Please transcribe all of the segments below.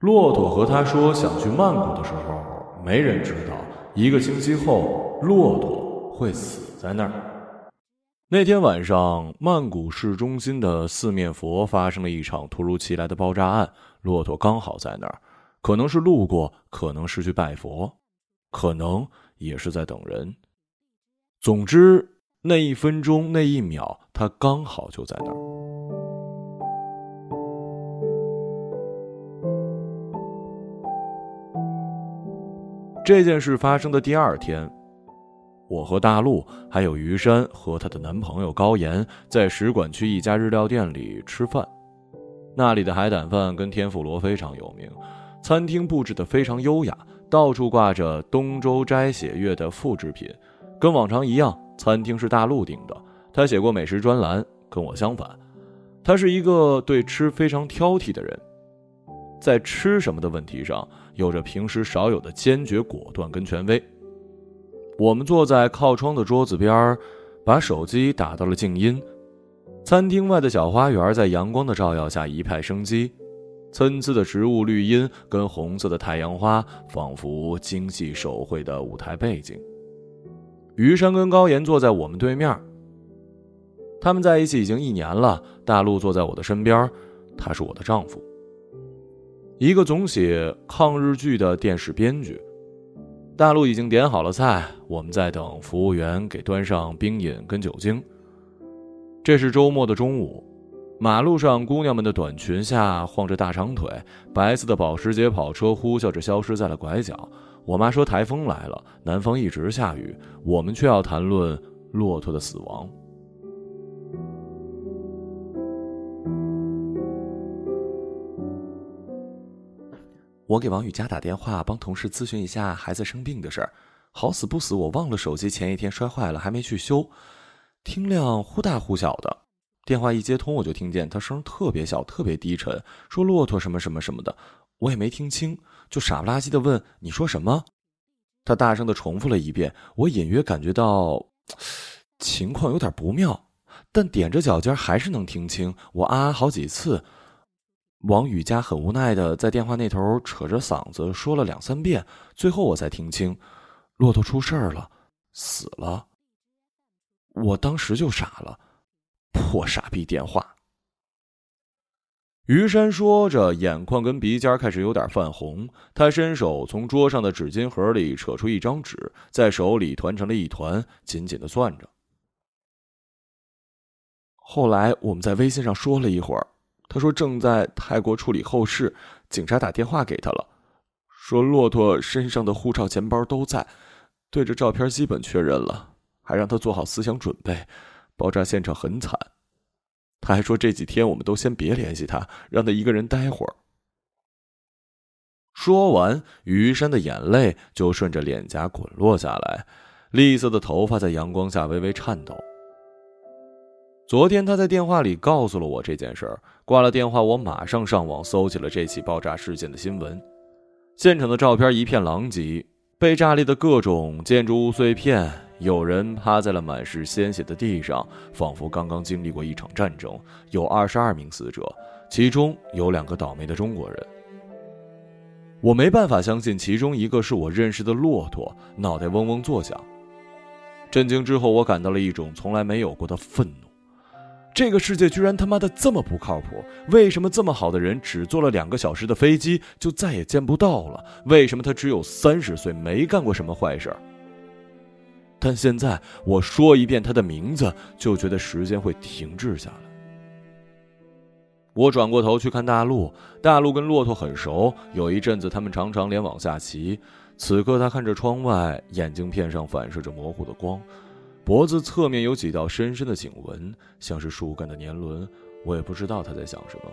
骆驼和他说想去曼谷的时候，没人知道一个星期后骆驼会死在那儿。那天晚上，曼谷市中心的四面佛发生了一场突如其来的爆炸案。骆驼刚好在那儿，可能是路过，可能是去拜佛，可能也是在等人。总之，那一分钟，那一秒，他刚好就在那儿。这件事发生的第二天。我和大陆还有于山和她的男朋友高岩在使馆区一家日料店里吃饭，那里的海胆饭跟天妇罗非常有名，餐厅布置的非常优雅，到处挂着东周斋写月的复制品，跟往常一样，餐厅是大陆订的，他写过美食专栏，跟我相反，他是一个对吃非常挑剔的人，在吃什么的问题上有着平时少有的坚决果断跟权威。我们坐在靠窗的桌子边儿，把手机打到了静音。餐厅外的小花园在阳光的照耀下一派生机，参差的植物绿荫跟红色的太阳花，仿佛精细手绘的舞台背景。余山跟高岩坐在我们对面，他们在一起已经一年了。大陆坐在我的身边，他是我的丈夫，一个总写抗日剧的电视编剧。大陆已经点好了菜，我们在等服务员给端上冰饮跟酒精。这是周末的中午，马路上姑娘们的短裙下晃着大长腿，白色的保时捷跑车呼啸着消失在了拐角。我妈说台风来了，南方一直下雨，我们却要谈论骆驼的死亡。我给王雨佳打电话，帮同事咨询一下孩子生病的事儿。好死不死，我忘了手机前一天摔坏了，还没去修。听量忽大忽小的，电话一接通，我就听见他声特别小，特别低沉，说骆驼什么什么什么的，我也没听清，就傻不拉几的问你说什么。他大声的重复了一遍，我隐约感觉到情况有点不妙，但踮着脚尖还是能听清。我啊啊好几次。王雨佳很无奈的在电话那头扯着嗓子说了两三遍，最后我才听清，骆驼出事儿了，死了。我当时就傻了，破傻逼电话。于山说着，眼眶跟鼻尖开始有点泛红，他伸手从桌上的纸巾盒里扯出一张纸，在手里团成了一团，紧紧的攥着。后来我们在微信上说了一会儿。他说正在泰国处理后事，警察打电话给他了，说骆驼身上的护照、钱包都在，对着照片基本确认了，还让他做好思想准备，爆炸现场很惨。他还说这几天我们都先别联系他，让他一个人待会儿。说完，于山的眼泪就顺着脸颊滚落下来，栗色的头发在阳光下微微颤抖。昨天他在电话里告诉了我这件事儿。挂了电话，我马上上网搜起了这起爆炸事件的新闻。现场的照片一片狼藉，被炸裂的各种建筑物碎片，有人趴在了满是鲜血的地上，仿佛刚刚经历过一场战争。有二十二名死者，其中有两个倒霉的中国人。我没办法相信其中一个是我认识的骆驼，脑袋嗡嗡作响。震惊之后，我感到了一种从来没有过的愤怒。这个世界居然他妈的这么不靠谱！为什么这么好的人只坐了两个小时的飞机就再也见不到了？为什么他只有三十岁，没干过什么坏事？但现在我说一遍他的名字，就觉得时间会停滞下来。我转过头去看大陆，大陆跟骆驼很熟，有一阵子他们常常连网下棋。此刻他看着窗外，眼镜片上反射着模糊的光。脖子侧面有几道深深的颈纹，像是树干的年轮。我也不知道他在想什么。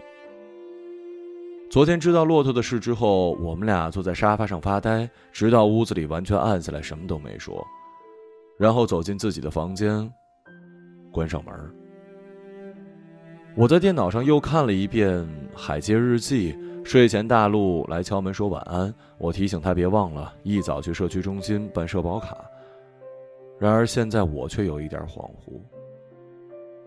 昨天知道骆驼的事之后，我们俩坐在沙发上发呆，直到屋子里完全暗下来，什么都没说，然后走进自己的房间，关上门。我在电脑上又看了一遍《海街日记》，睡前大陆来敲门说晚安，我提醒他别忘了一早去社区中心办社保卡。然而现在我却有一点恍惚。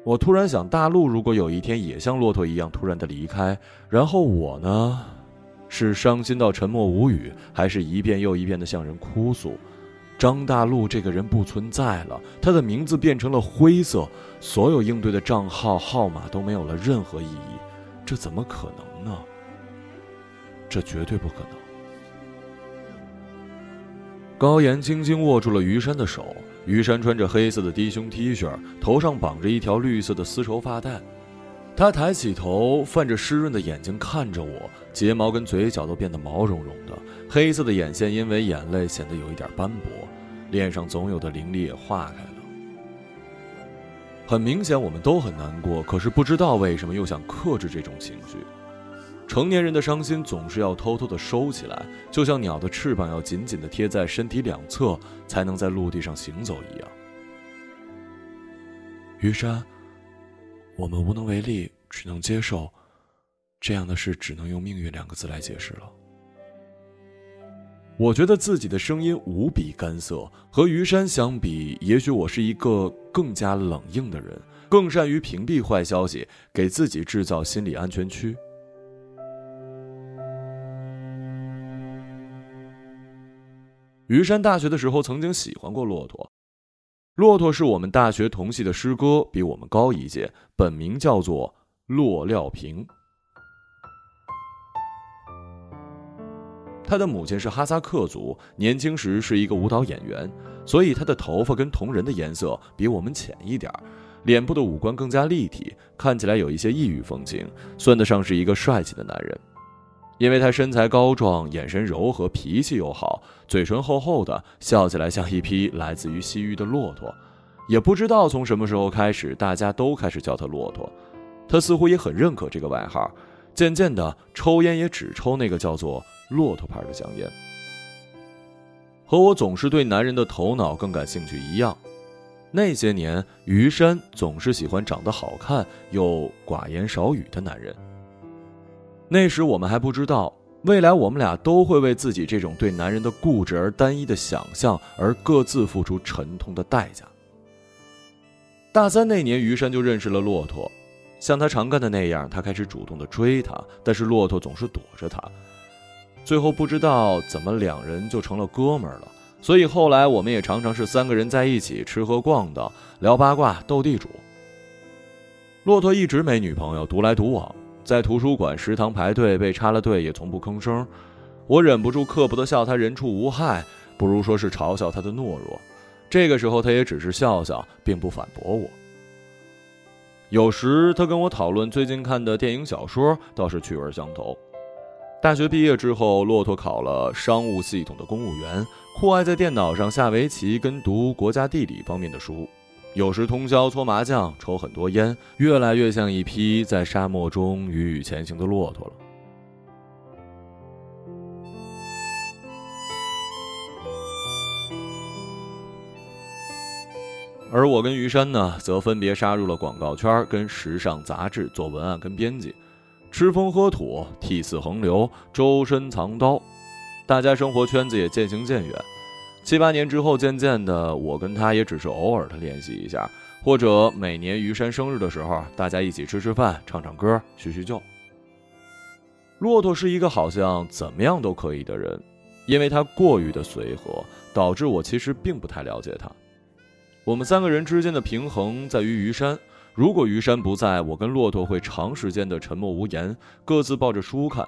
我突然想，大陆如果有一天也像骆驼一样突然的离开，然后我呢，是伤心到沉默无语，还是一遍又一遍的向人哭诉？张大陆这个人不存在了，他的名字变成了灰色，所有应对的账号号码都没有了任何意义，这怎么可能呢？这绝对不可能。高岩轻轻握住了于山的手，于山穿着黑色的低胸 T 恤，头上绑着一条绿色的丝绸发带，他抬起头，泛着湿润的眼睛看着我，睫毛跟嘴角都变得毛茸茸的。黑色的眼线因为眼泪显得有一点斑驳，脸上总有的凌厉也化开了。很明显，我们都很难过，可是不知道为什么又想克制这种情绪。成年人的伤心总是要偷偷的收起来，就像鸟的翅膀要紧紧的贴在身体两侧，才能在陆地上行走一样。于山，我们无能为力，只能接受，这样的事只能用命运两个字来解释了。我觉得自己的声音无比干涩，和于山相比，也许我是一个更加冷硬的人，更善于屏蔽坏消息，给自己制造心理安全区。于山大学的时候曾经喜欢过骆驼，骆驼是我们大学同系的师哥，比我们高一届，本名叫做骆廖平。他的母亲是哈萨克族，年轻时是一个舞蹈演员，所以他的头发跟同人的颜色比我们浅一点脸部的五官更加立体，看起来有一些异域风情，算得上是一个帅气的男人。因为他身材高壮，眼神柔和，脾气又好，嘴唇厚厚的，笑起来像一匹来自于西域的骆驼。也不知道从什么时候开始，大家都开始叫他骆驼，他似乎也很认可这个外号。渐渐的，抽烟也只抽那个叫做。骆驼牌的香烟，和我总是对男人的头脑更感兴趣一样。那些年，于山总是喜欢长得好看又寡言少语的男人。那时我们还不知道，未来我们俩都会为自己这种对男人的固执而单一的想象而各自付出沉痛的代价。大三那年，于山就认识了骆驼，像他常干的那样，他开始主动的追她，但是骆驼总是躲着他。最后不知道怎么两人就成了哥们儿了，所以后来我们也常常是三个人在一起吃喝逛的，聊八卦斗地主。骆驼一直没女朋友，独来独往，在图书馆、食堂排队，被插了队也从不吭声。我忍不住刻薄的笑他人畜无害，不如说是嘲笑他的懦弱。这个时候他也只是笑笑，并不反驳我。有时他跟我讨论最近看的电影小说，倒是趣味相投。大学毕业之后，骆驼考了商务系统的公务员，酷爱在电脑上下围棋跟读国家地理方面的书，有时通宵搓麻将，抽很多烟，越来越像一匹在沙漠中郁郁前行的骆驼了。而我跟于山呢，则分别杀入了广告圈跟时尚杂志做文案跟编辑。吃风喝土，涕泗横流，周身藏刀，大家生活圈子也渐行渐远。七八年之后，渐渐的，我跟他也只是偶尔的联系一下，或者每年于山生日的时候，大家一起吃吃饭、唱唱歌、叙叙旧。骆驼是一个好像怎么样都可以的人，因为他过于的随和，导致我其实并不太了解他。我们三个人之间的平衡在于于山。如果于山不在，我跟骆驼会长时间的沉默无言，各自抱着书看。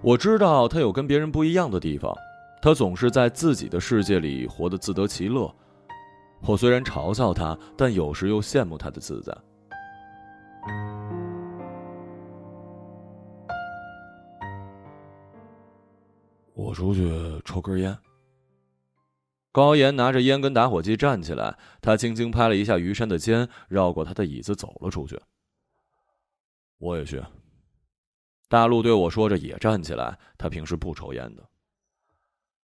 我知道他有跟别人不一样的地方，他总是在自己的世界里活得自得其乐。我虽然嘲笑他，但有时又羡慕他的自在。我出去抽根烟。高岩拿着烟跟打火机站起来，他轻轻拍了一下于山的肩，绕过他的椅子走了出去。我也去。大陆对我说着也站起来，他平时不抽烟的。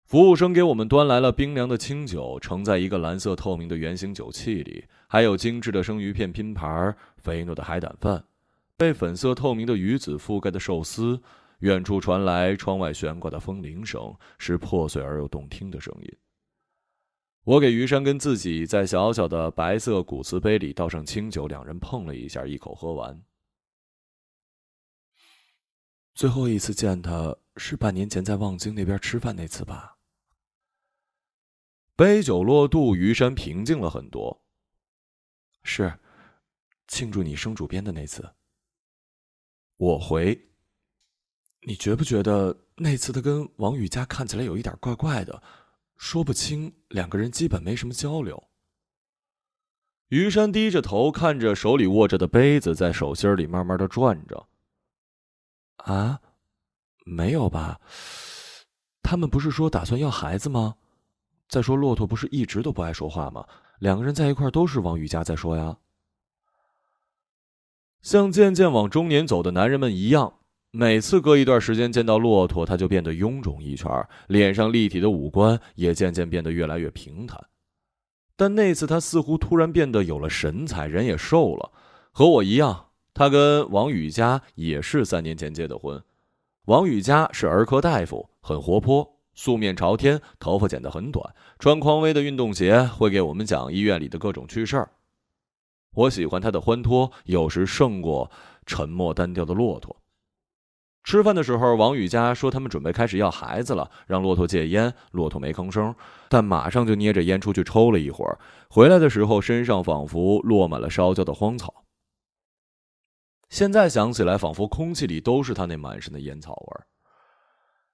服务生给我们端来了冰凉的清酒，盛在一个蓝色透明的圆形酒器里，还有精致的生鱼片拼盘、肥糯的海胆饭、被粉色透明的鱼子覆盖的寿司。远处传来窗外悬挂的风铃声，是破碎而又动听的声音。我给于山跟自己在小小的白色骨瓷杯里倒上清酒，两人碰了一下，一口喝完。最后一次见他是半年前在望京那边吃饭那次吧。杯酒落肚，余山平静了很多。是，庆祝你升主编的那次。我回。你觉不觉得那次他跟王宇佳看起来有一点怪怪的，说不清，两个人基本没什么交流。余山低着头看着手里握着的杯子，在手心里慢慢的转着。啊，没有吧？他们不是说打算要孩子吗？再说骆驼不是一直都不爱说话吗？两个人在一块都是王雨佳在说呀。像渐渐往中年走的男人们一样。每次隔一段时间见到骆驼，他就变得臃肿一圈，脸上立体的五官也渐渐变得越来越平坦。但那次他似乎突然变得有了神采，人也瘦了，和我一样。他跟王雨佳也是三年前结的婚。王雨佳是儿科大夫，很活泼，素面朝天，头发剪得很短，穿匡威的运动鞋，会给我们讲医院里的各种趣事儿。我喜欢他的欢脱，有时胜过沉默单调的骆驼。吃饭的时候，王宇佳说他们准备开始要孩子了，让骆驼戒烟。骆驼没吭声，但马上就捏着烟出去抽了一会儿。回来的时候，身上仿佛落满了烧焦的荒草。现在想起来，仿佛空气里都是他那满身的烟草味儿。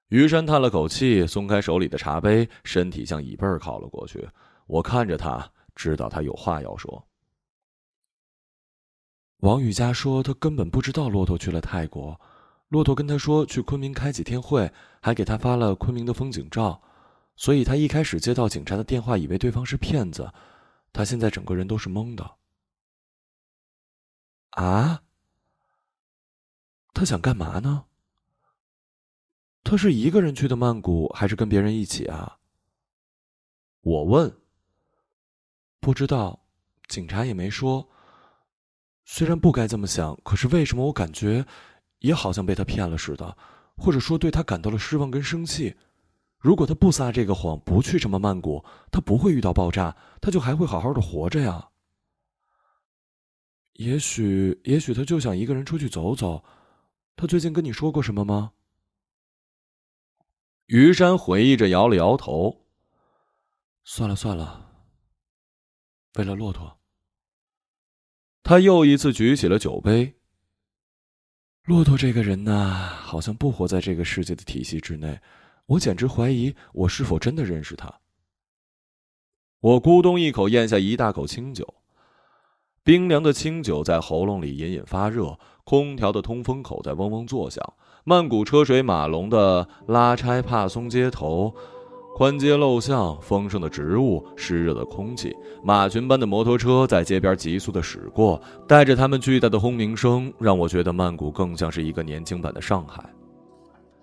于山叹了口气，松开手里的茶杯，身体向椅背靠了过去。我看着他，知道他有话要说。王宇佳说，他根本不知道骆驼去了泰国。骆驼跟他说去昆明开几天会，还给他发了昆明的风景照，所以他一开始接到警察的电话，以为对方是骗子。他现在整个人都是懵的。啊？他想干嘛呢？他是一个人去的曼谷，还是跟别人一起啊？我问。不知道，警察也没说。虽然不该这么想，可是为什么我感觉？也好像被他骗了似的，或者说对他感到了失望跟生气。如果他不撒这个谎，不去什么曼谷，他不会遇到爆炸，他就还会好好的活着呀。也许，也许他就想一个人出去走走。他最近跟你说过什么吗？于山回忆着，摇了摇头。算了算了，为了骆驼。他又一次举起了酒杯。骆驼这个人呐，好像不活在这个世界的体系之内，我简直怀疑我是否真的认识他。我咕咚一口咽下一大口清酒，冰凉的清酒在喉咙里隐隐发热，空调的通风口在嗡嗡作响，曼谷车水马龙的拉差帕松街头。宽街陋巷，丰盛的植物，湿热的空气，马群般的摩托车在街边急速的驶过，带着他们巨大的轰鸣声，让我觉得曼谷更像是一个年轻版的上海。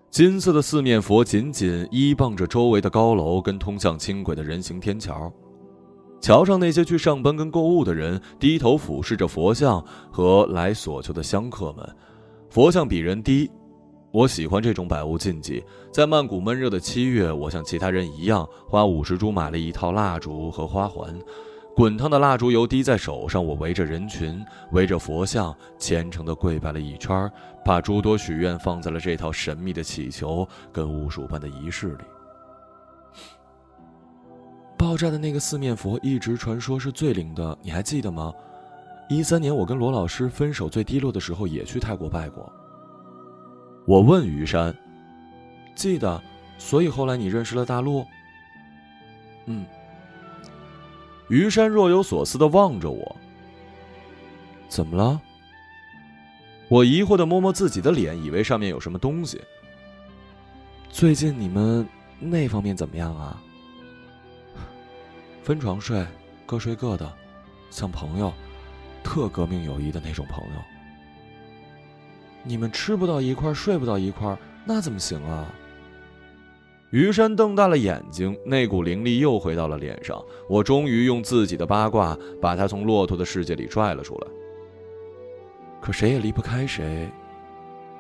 金色的四面佛紧紧依傍着周围的高楼跟通向轻轨的人行天桥，桥上那些去上班跟购物的人低头俯视着佛像和来所求的香客们，佛像比人低。我喜欢这种百无禁忌。在曼谷闷热的七月，我像其他人一样，花五十铢买了一套蜡烛和花环。滚烫的蜡烛油滴在手上，我围着人群，围着佛像，虔诚地跪拜了一圈，把诸多许愿放在了这套神秘的祈求跟巫术般的仪式里。爆炸的那个四面佛一直传说是最灵的，你还记得吗？一三年我跟罗老师分手最低落的时候，也去泰国拜过。我问于山：“记得，所以后来你认识了大陆。”嗯。于山若有所思的望着我。怎么了？我疑惑的摸摸自己的脸，以为上面有什么东西。最近你们那方面怎么样啊？分床睡，各睡各的，像朋友，特革命友谊的那种朋友。你们吃不到一块睡不到一块那怎么行啊？于山瞪大了眼睛，那股灵力又回到了脸上。我终于用自己的八卦把他从骆驼的世界里拽了出来。可谁也离不开谁，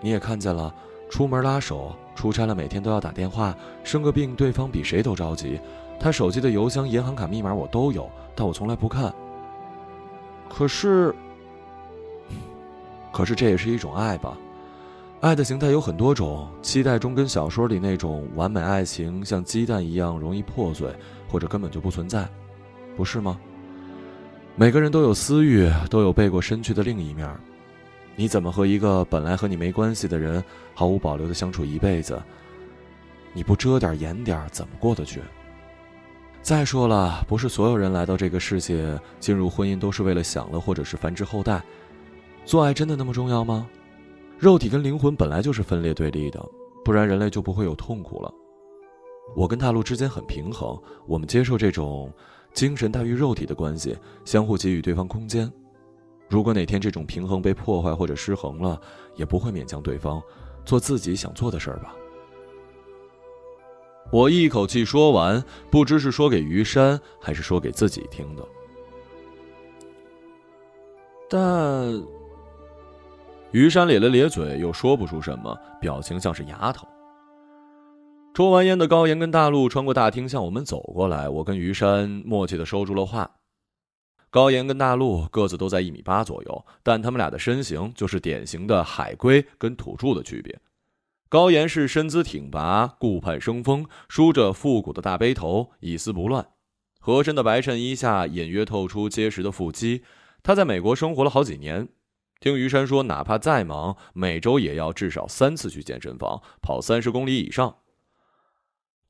你也看见了，出门拉手，出差了每天都要打电话，生个病对方比谁都着急。他手机的邮箱、银行卡密码我都有，但我从来不看。可是。可是这也是一种爱吧，爱的形态有很多种，期待中跟小说里那种完美爱情像鸡蛋一样容易破碎，或者根本就不存在，不是吗？每个人都有私欲，都有背过身去的另一面。你怎么和一个本来和你没关系的人毫无保留的相处一辈子？你不遮点掩点，怎么过得去？再说了，不是所有人来到这个世界进入婚姻都是为了享乐或者是繁殖后代，做爱真的那么重要吗？肉体跟灵魂本来就是分裂对立的，不然人类就不会有痛苦了。我跟大陆之间很平衡，我们接受这种精神大于肉体的关系，相互给予对方空间。如果哪天这种平衡被破坏或者失衡了，也不会勉强对方做自己想做的事儿吧。我一口气说完，不知是说给于山还是说给自己听的，但。于山咧了咧嘴，又说不出什么，表情像是牙疼。抽完烟的高岩跟大陆穿过大厅向我们走过来，我跟于山默契的收住了话。高岩跟大陆个子都在一米八左右，但他们俩的身形就是典型的海归跟土著的区别。高岩是身姿挺拔，顾盼生风，梳着复古的大背头，一丝不乱。合身的白衬衣下隐约透出结实的腹肌。他在美国生活了好几年。听于山说，哪怕再忙，每周也要至少三次去健身房跑三十公里以上。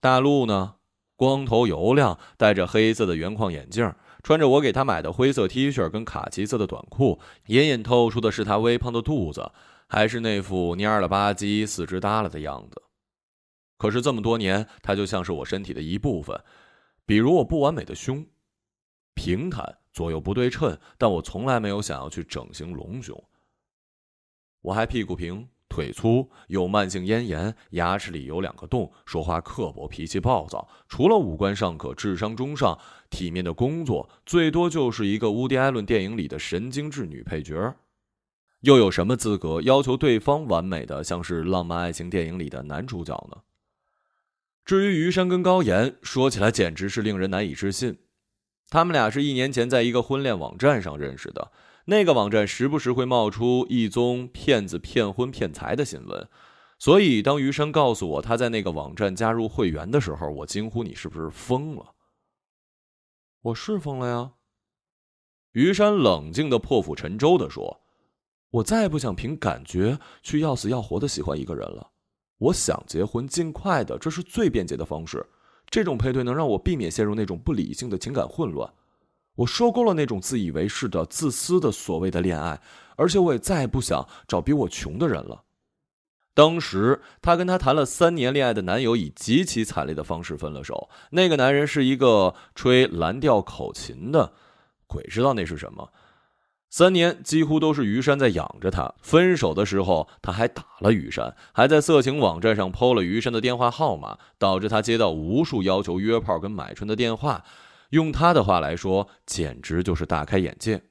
大陆呢，光头油亮，戴着黑色的圆框眼镜，穿着我给他买的灰色 T 恤跟卡其色的短裤，隐隐透出的是他微胖的肚子，还是那副蔫了吧唧、四肢耷拉的样子。可是这么多年，他就像是我身体的一部分，比如我不完美的胸，平坦。左右不对称，但我从来没有想要去整形隆胸。我还屁股平，腿粗，有慢性咽炎，牙齿里有两个洞，说话刻薄，脾气暴躁。除了五官尚可，智商中上，体面的工作，最多就是一个乌迪·艾伦电影里的神经质女配角。又有什么资格要求对方完美的像是浪漫爱情电影里的男主角呢？至于余山跟高岩，说起来简直是令人难以置信。他们俩是一年前在一个婚恋网站上认识的，那个网站时不时会冒出一宗骗子骗婚骗财的新闻，所以当余生告诉我他在那个网站加入会员的时候，我惊呼：“你是不是疯了？”我是疯了呀。余山冷静的破釜沉舟的说：“我再也不想凭感觉去要死要活的喜欢一个人了，我想结婚，尽快的，这是最便捷的方式。”这种配对能让我避免陷入那种不理性的情感混乱，我受够了那种自以为是的、自私的所谓的恋爱，而且我也再也不想找比我穷的人了。当时，她跟她谈了三年恋爱的男友以极其惨烈的方式分了手。那个男人是一个吹蓝调口琴的，鬼知道那是什么。三年几乎都是于山在养着他。分手的时候，他还打了于山，还在色情网站上抛了于山的电话号码，导致他接到无数要求约炮跟买春的电话。用他的话来说，简直就是大开眼界。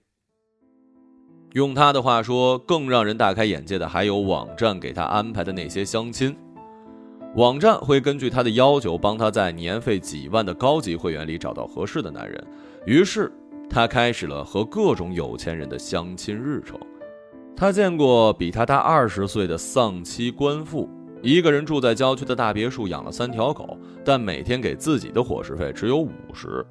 用他的话说，更让人大开眼界的还有网站给他安排的那些相亲。网站会根据他的要求，帮他在年费几万的高级会员里找到合适的男人。于是。他开始了和各种有钱人的相亲日程。他见过比他大二十岁的丧妻官妇，一个人住在郊区的大别墅，养了三条狗，但每天给自己的伙食费只有五十。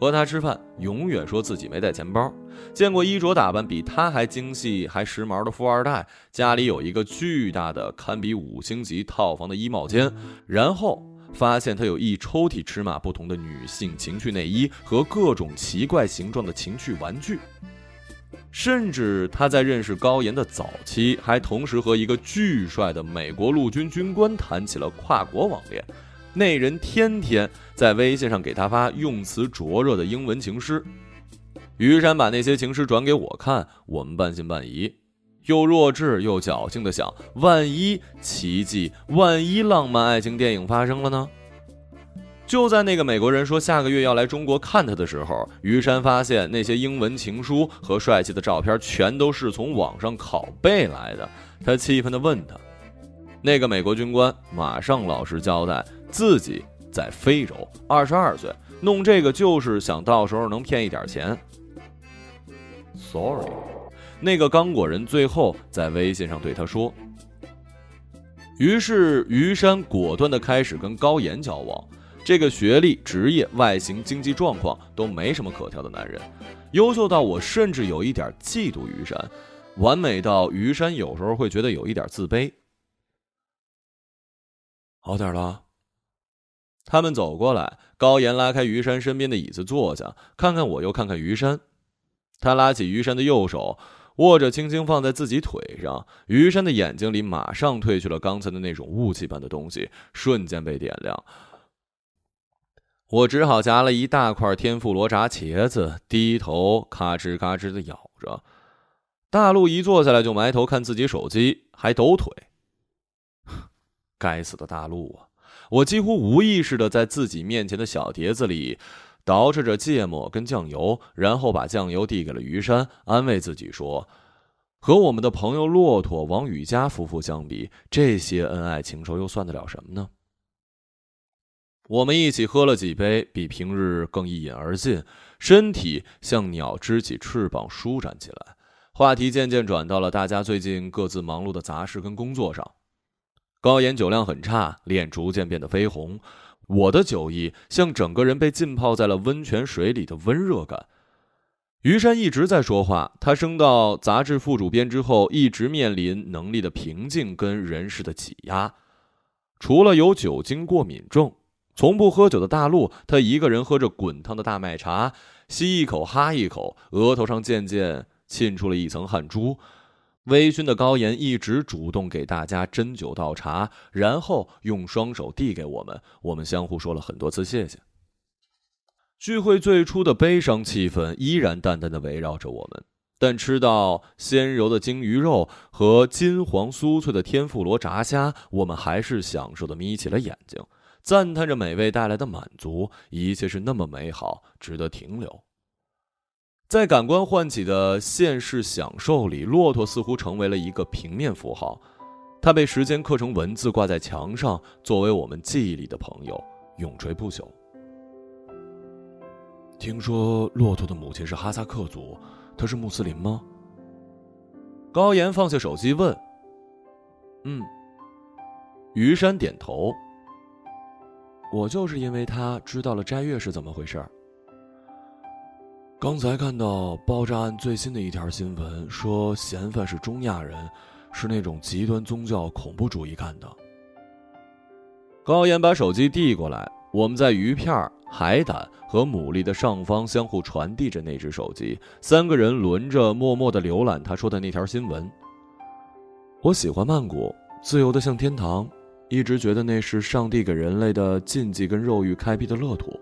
和他吃饭，永远说自己没带钱包。见过衣着打扮比他还精细还时髦的富二代，家里有一个巨大的堪比五星级套房的衣帽间，然后。发现他有一抽屉尺码不同的女性情趣内衣和各种奇怪形状的情趣玩具，甚至他在认识高岩的早期，还同时和一个巨帅的美国陆军军官谈起了跨国网恋。那人天天在微信上给他发用词灼热的英文情诗。于山把那些情诗转给我看，我们半信半疑。又弱智又侥幸的想，万一奇迹，万一浪漫爱情电影发生了呢？就在那个美国人说下个月要来中国看他的时候，于山发现那些英文情书和帅气的照片全都是从网上拷贝来的。他气愤地问他，那个美国军官马上老实交代，自己在非洲，二十二岁，弄这个就是想到时候能骗一点钱。Sorry。那个刚果人最后在微信上对他说：“于是于山果断的开始跟高岩交往。这个学历、职业、外形、经济状况都没什么可挑的男人，优秀到我甚至有一点嫉妒于山，完美到于山有时候会觉得有一点自卑。好点了。他们走过来，高岩拉开于山身边的椅子坐下，看看我又看看于山，他拉起于山的右手。握着，轻轻放在自己腿上。于山的眼睛里马上褪去了刚才的那种雾气般的东西，瞬间被点亮。我只好夹了一大块天妇罗炸茄子，低头咔吱咔吱的咬着。大陆一坐下来就埋头看自己手机，还抖腿。该死的大陆啊！我几乎无意识的在自己面前的小碟子里。捯饬着芥末跟酱油，然后把酱油递给了于山，安慰自己说：“和我们的朋友骆驼王雨佳夫妇相比，这些恩爱情仇又算得了什么呢？”我们一起喝了几杯，比平日更一饮而尽，身体像鸟支起翅膀舒展起来。话题渐渐转到了大家最近各自忙碌的杂事跟工作上。高岩酒量很差，脸逐渐变得绯红。我的酒意像整个人被浸泡在了温泉水里的温热感。于山一直在说话，他升到杂志副主编之后，一直面临能力的瓶颈跟人事的挤压。除了有酒精过敏症，从不喝酒的大陆，他一个人喝着滚烫的大麦茶，吸一口哈一口，额头上渐渐沁出了一层汗珠。微醺的高岩一直主动给大家斟酒倒茶，然后用双手递给我们。我们相互说了很多次谢谢。聚会最初的悲伤气氛依然淡淡的围绕着我们，但吃到鲜柔的鲸鱼肉和金黄酥脆的天妇罗炸虾，我们还是享受的眯起了眼睛，赞叹着美味带来的满足。一切是那么美好，值得停留。在感官唤起的现世享受里，骆驼似乎成为了一个平面符号，它被时间刻成文字挂在墙上，作为我们记忆里的朋友，永垂不朽。听说骆驼的母亲是哈萨克族，他是穆斯林吗？高岩放下手机问。嗯。于山点头。我就是因为他知道了斋月是怎么回事。刚才看到爆炸案最新的一条新闻，说嫌犯是中亚人，是那种极端宗教恐怖主义干的。高岩把手机递过来，我们在鱼片、海胆和牡蛎的上方相互传递着那只手机，三个人轮着默默的浏览他说的那条新闻。我喜欢曼谷，自由的像天堂，一直觉得那是上帝给人类的禁忌跟肉欲开辟的乐土。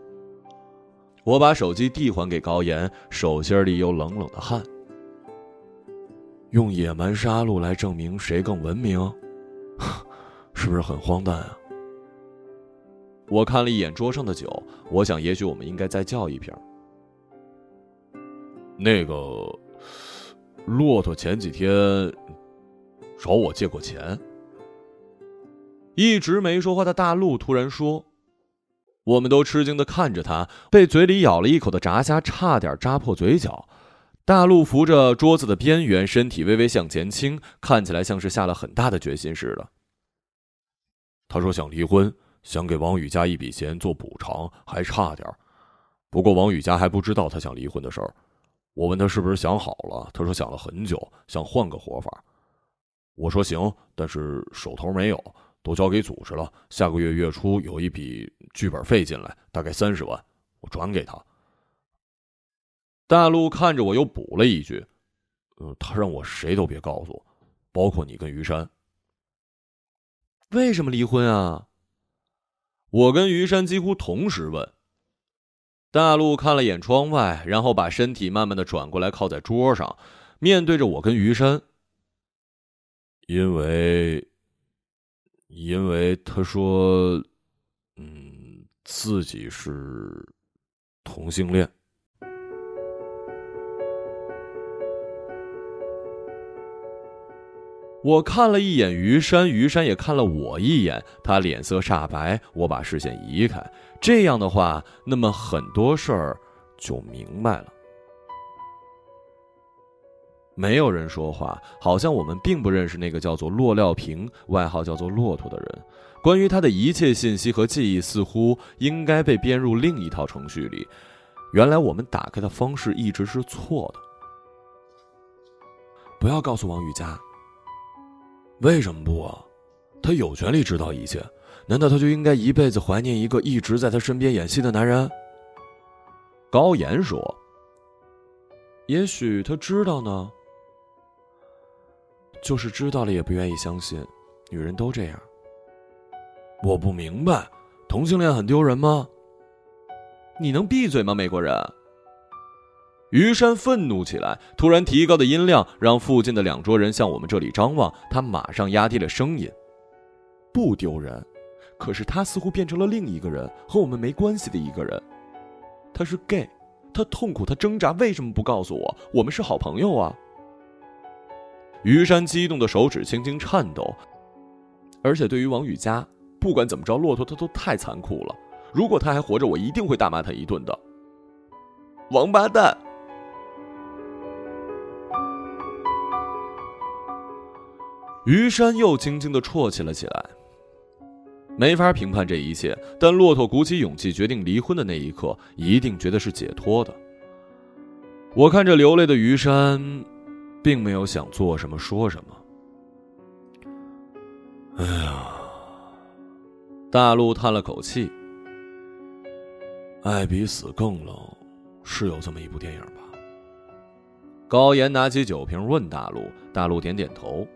我把手机递还给高岩，手心里有冷冷的汗。用野蛮杀戮来证明谁更文明，是不是很荒诞啊？我看了一眼桌上的酒，我想也许我们应该再叫一瓶。那个骆驼前几天找我借过钱。一直没说话的大陆突然说。我们都吃惊的看着他，被嘴里咬了一口的炸虾差点扎破嘴角。大陆扶着桌子的边缘，身体微微向前倾，看起来像是下了很大的决心似的。他说想离婚，想给王雨佳一笔钱做补偿，还差点。不过王雨佳还不知道他想离婚的事儿。我问他是不是想好了，他说想了很久，想换个活法。我说行，但是手头没有。都交给组织了，下个月月初有一笔剧本费进来，大概三十万，我转给他。大陆看着我，又补了一句：“呃，他让我谁都别告诉，包括你跟于山。”为什么离婚啊？我跟于山几乎同时问。大陆看了眼窗外，然后把身体慢慢的转过来，靠在桌上，面对着我跟于山。因为。因为他说，嗯，自己是同性恋。我看了一眼于山，于山也看了我一眼，他脸色煞白。我把视线移开，这样的话，那么很多事儿就明白了。没有人说话，好像我们并不认识那个叫做骆料平，外号叫做骆驼的人。关于他的一切信息和记忆，似乎应该被编入另一套程序里。原来我们打开的方式一直是错的。不要告诉王雨佳。为什么不啊？他有权利知道一切。难道他就应该一辈子怀念一个一直在他身边演戏的男人？高岩说：“也许他知道呢。就是知道了也不愿意相信，女人都这样。我不明白，同性恋很丢人吗？你能闭嘴吗，美国人？”于山愤怒起来，突然提高的音量让附近的两桌人向我们这里张望。他马上压低了声音：“不丢人。”可是他似乎变成了另一个人，和我们没关系的一个人。他是 gay，他痛苦，他挣扎，为什么不告诉我？我们是好朋友啊！于山激动的手指轻轻颤抖。而且对于王宇佳，不管怎么着，骆驼他都太残酷了。如果他还活着，我一定会大骂他一顿的。王八蛋！于山又轻轻的啜泣了起来。没法评判这一切，但骆驼鼓起勇气决定离婚的那一刻，一定觉得是解脱的。我看着流泪的于山，并没有想做什么说什么。哎呀，大陆叹了口气：“爱比死更冷，是有这么一部电影吧？”高岩拿起酒瓶问大陆，大陆点点头。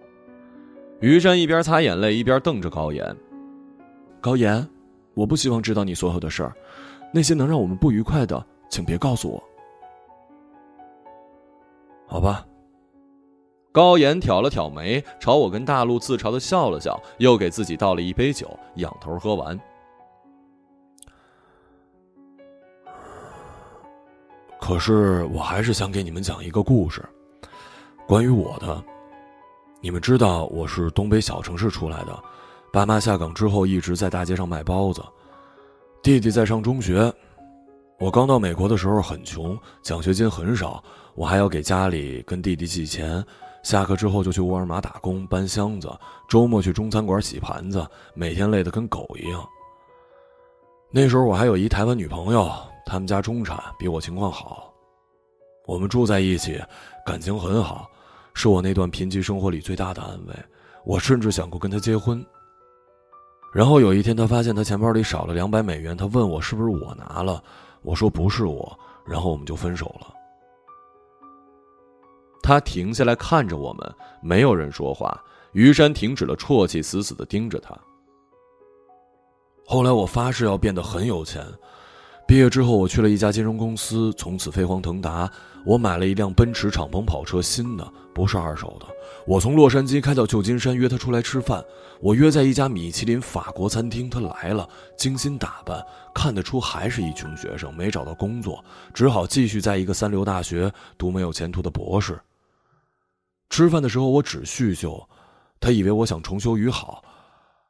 于山一边擦眼泪，一边瞪着高岩。高岩，我不希望知道你所有的事儿，那些能让我们不愉快的，请别告诉我。好吧。高岩挑了挑眉，朝我跟大陆自嘲的笑了笑，又给自己倒了一杯酒，仰头喝完。可是我还是想给你们讲一个故事，关于我的。你们知道我是东北小城市出来的。爸妈下岗之后一直在大街上卖包子，弟弟在上中学。我刚到美国的时候很穷，奖学金很少，我还要给家里跟弟弟寄钱。下课之后就去沃尔玛打工搬箱子，周末去中餐馆洗盘子，每天累得跟狗一样。那时候我还有一台湾女朋友，他们家中产，比我情况好，我们住在一起，感情很好，是我那段贫瘠生活里最大的安慰。我甚至想过跟她结婚。然后有一天，他发现他钱包里少了两百美元，他问我是不是我拿了，我说不是我，然后我们就分手了。他停下来看着我们，没有人说话。于山停止了啜泣，死死的盯着他。后来我发誓要变得很有钱。毕业之后，我去了一家金融公司，从此飞黄腾达。我买了一辆奔驰敞篷跑车，新的，不是二手的。我从洛杉矶开到旧金山，约他出来吃饭。我约在一家米其林法国餐厅，他来了，精心打扮，看得出还是一穷学生，没找到工作，只好继续在一个三流大学读没有前途的博士。吃饭的时候，我只叙旧，他以为我想重修于好。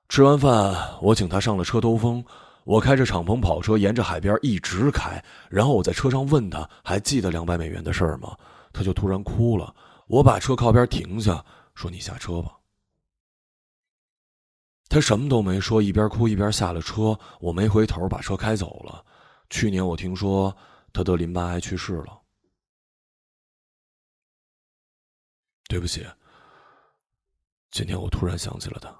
吃完饭，我请他上了车兜风。我开着敞篷跑车沿着海边一直开，然后我在车上问他还记得两百美元的事儿吗？他就突然哭了。我把车靠边停下，说：“你下车吧。”他什么都没说，一边哭一边下了车。我没回头，把车开走了。去年我听说他得淋巴癌去世了。对不起，今天我突然想起了他。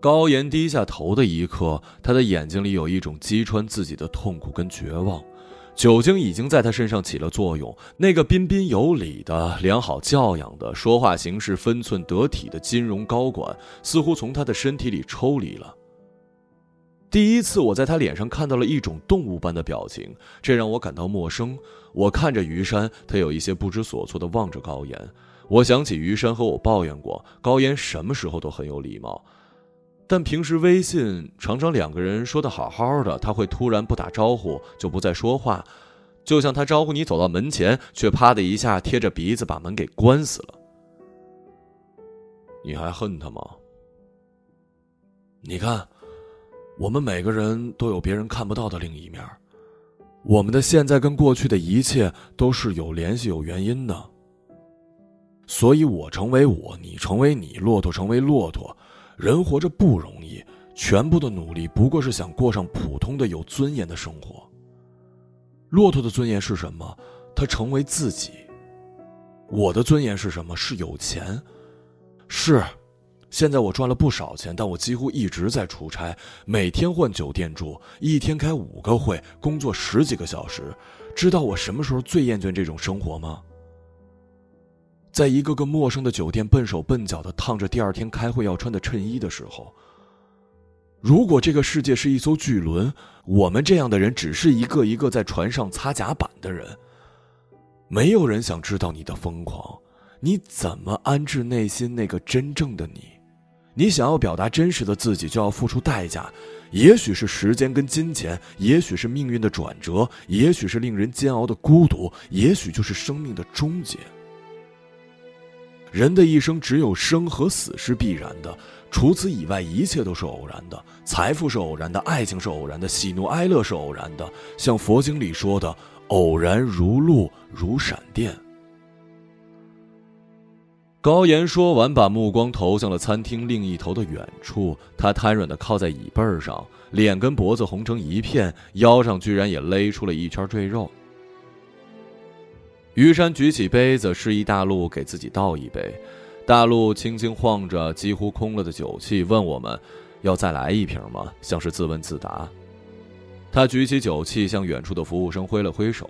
高岩低下头的一刻，他的眼睛里有一种击穿自己的痛苦跟绝望。酒精已经在他身上起了作用。那个彬彬有礼的、良好教养的、说话行事分寸得体的金融高管，似乎从他的身体里抽离了。第一次，我在他脸上看到了一种动物般的表情，这让我感到陌生。我看着于山，他有一些不知所措的望着高岩。我想起于山和我抱怨过，高岩什么时候都很有礼貌。但平时微信常常两个人说的好好的，他会突然不打招呼就不再说话，就像他招呼你走到门前，却啪的一下贴着鼻子把门给关死了。你还恨他吗？你看，我们每个人都有别人看不到的另一面，我们的现在跟过去的一切都是有联系、有原因的。所以，我成为我，你成为你，骆驼成为骆驼。人活着不容易，全部的努力不过是想过上普通的、有尊严的生活。骆驼的尊严是什么？他成为自己。我的尊严是什么？是有钱。是，现在我赚了不少钱，但我几乎一直在出差，每天换酒店住，一天开五个会，工作十几个小时。知道我什么时候最厌倦这种生活吗？在一个个陌生的酒店，笨手笨脚的烫着第二天开会要穿的衬衣的时候。如果这个世界是一艘巨轮，我们这样的人只是一个一个在船上擦甲板的人。没有人想知道你的疯狂，你怎么安置内心那个真正的你？你想要表达真实的自己，就要付出代价，也许是时间跟金钱，也许是命运的转折，也许是令人煎熬的孤独，也许就是生命的终结。人的一生只有生和死是必然的，除此以外一切都是偶然的。财富是偶然的，爱情是偶然的，喜怒哀乐是偶然的。像佛经里说的。偶然如露，如闪电。高岩说完，把目光投向了餐厅另一头的远处。他瘫软的靠在椅背上，脸跟脖子红成一片，腰上居然也勒出了一圈赘肉。于山举起杯子，示意大陆给自己倒一杯。大陆轻轻晃着几乎空了的酒器，问我们：“要再来一瓶吗？”像是自问自答。他举起酒器，向远处的服务生挥了挥手。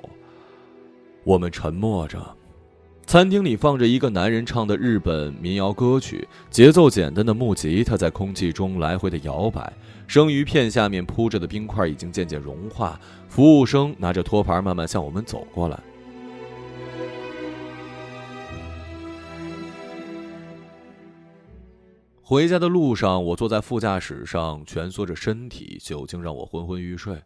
我们沉默着。餐厅里放着一个男人唱的日本民谣歌曲，节奏简单的木吉他在空气中来回的摇摆。生鱼片下面铺着的冰块已经渐渐融化。服务生拿着托盘慢慢向我们走过来。回家的路上，我坐在副驾驶上，蜷缩着身体，酒精让我昏昏欲睡。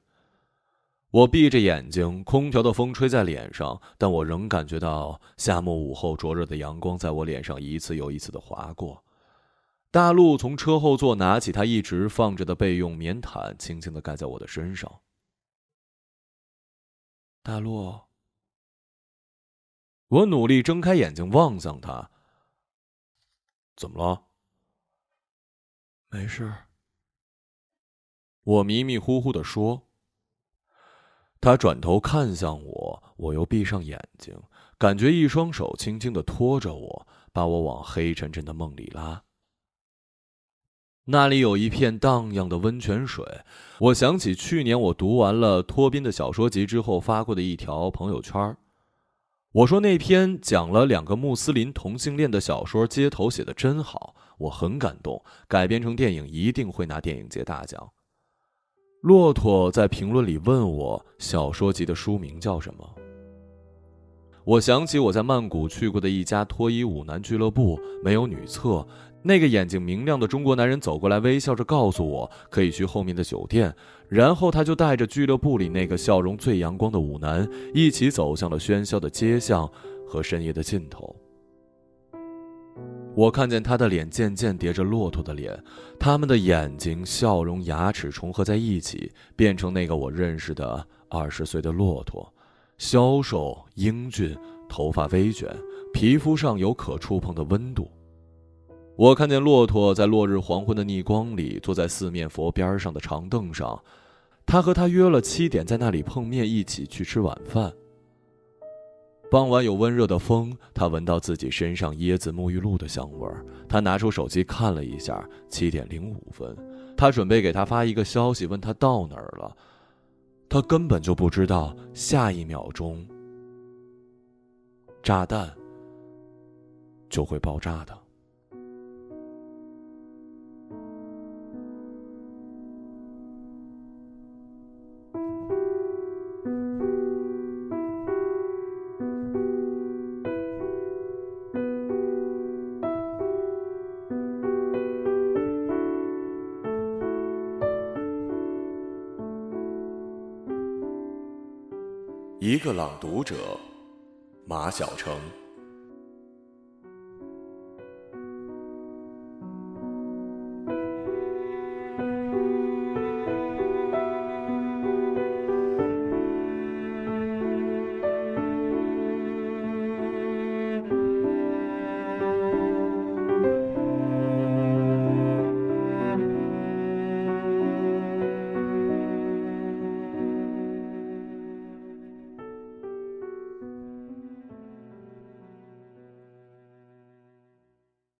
我闭着眼睛，空调的风吹在脸上，但我仍感觉到夏末午后灼热的阳光在我脸上一次又一次的划过。大陆从车后座拿起他一直放着的备用棉毯，轻轻的盖在我的身上。大陆，我努力睁开眼睛望向他。怎么了？没事。我迷迷糊糊的说。他转头看向我，我又闭上眼睛，感觉一双手轻轻的托着我，把我往黑沉沉的梦里拉。那里有一片荡漾的温泉水。我想起去年我读完了托宾的小说集之后发过的一条朋友圈我说那篇讲了两个穆斯林同性恋的小说街头写的真好，我很感动，改编成电影一定会拿电影节大奖。骆驼在评论里问我：“小说集的书名叫什么？”我想起我在曼谷去过的一家脱衣舞男俱乐部，没有女厕。那个眼睛明亮的中国男人走过来，微笑着告诉我可以去后面的酒店。然后他就带着俱乐部里那个笑容最阳光的舞男，一起走向了喧嚣的街巷和深夜的尽头。我看见他的脸渐渐叠着骆驼的脸，他们的眼睛、笑容、牙齿重合在一起，变成那个我认识的二十岁的骆驼，消瘦、英俊，头发微卷，皮肤上有可触碰的温度。我看见骆驼在落日黄昏的逆光里，坐在四面佛边上的长凳上，他和他约了七点在那里碰面，一起去吃晚饭。傍晚有温热的风，他闻到自己身上椰子沐浴露的香味儿。他拿出手机看了一下，七点零五分。他准备给他发一个消息，问他到哪儿了。他根本就不知道下一秒钟，炸弹就会爆炸的。个朗读者，马晓成。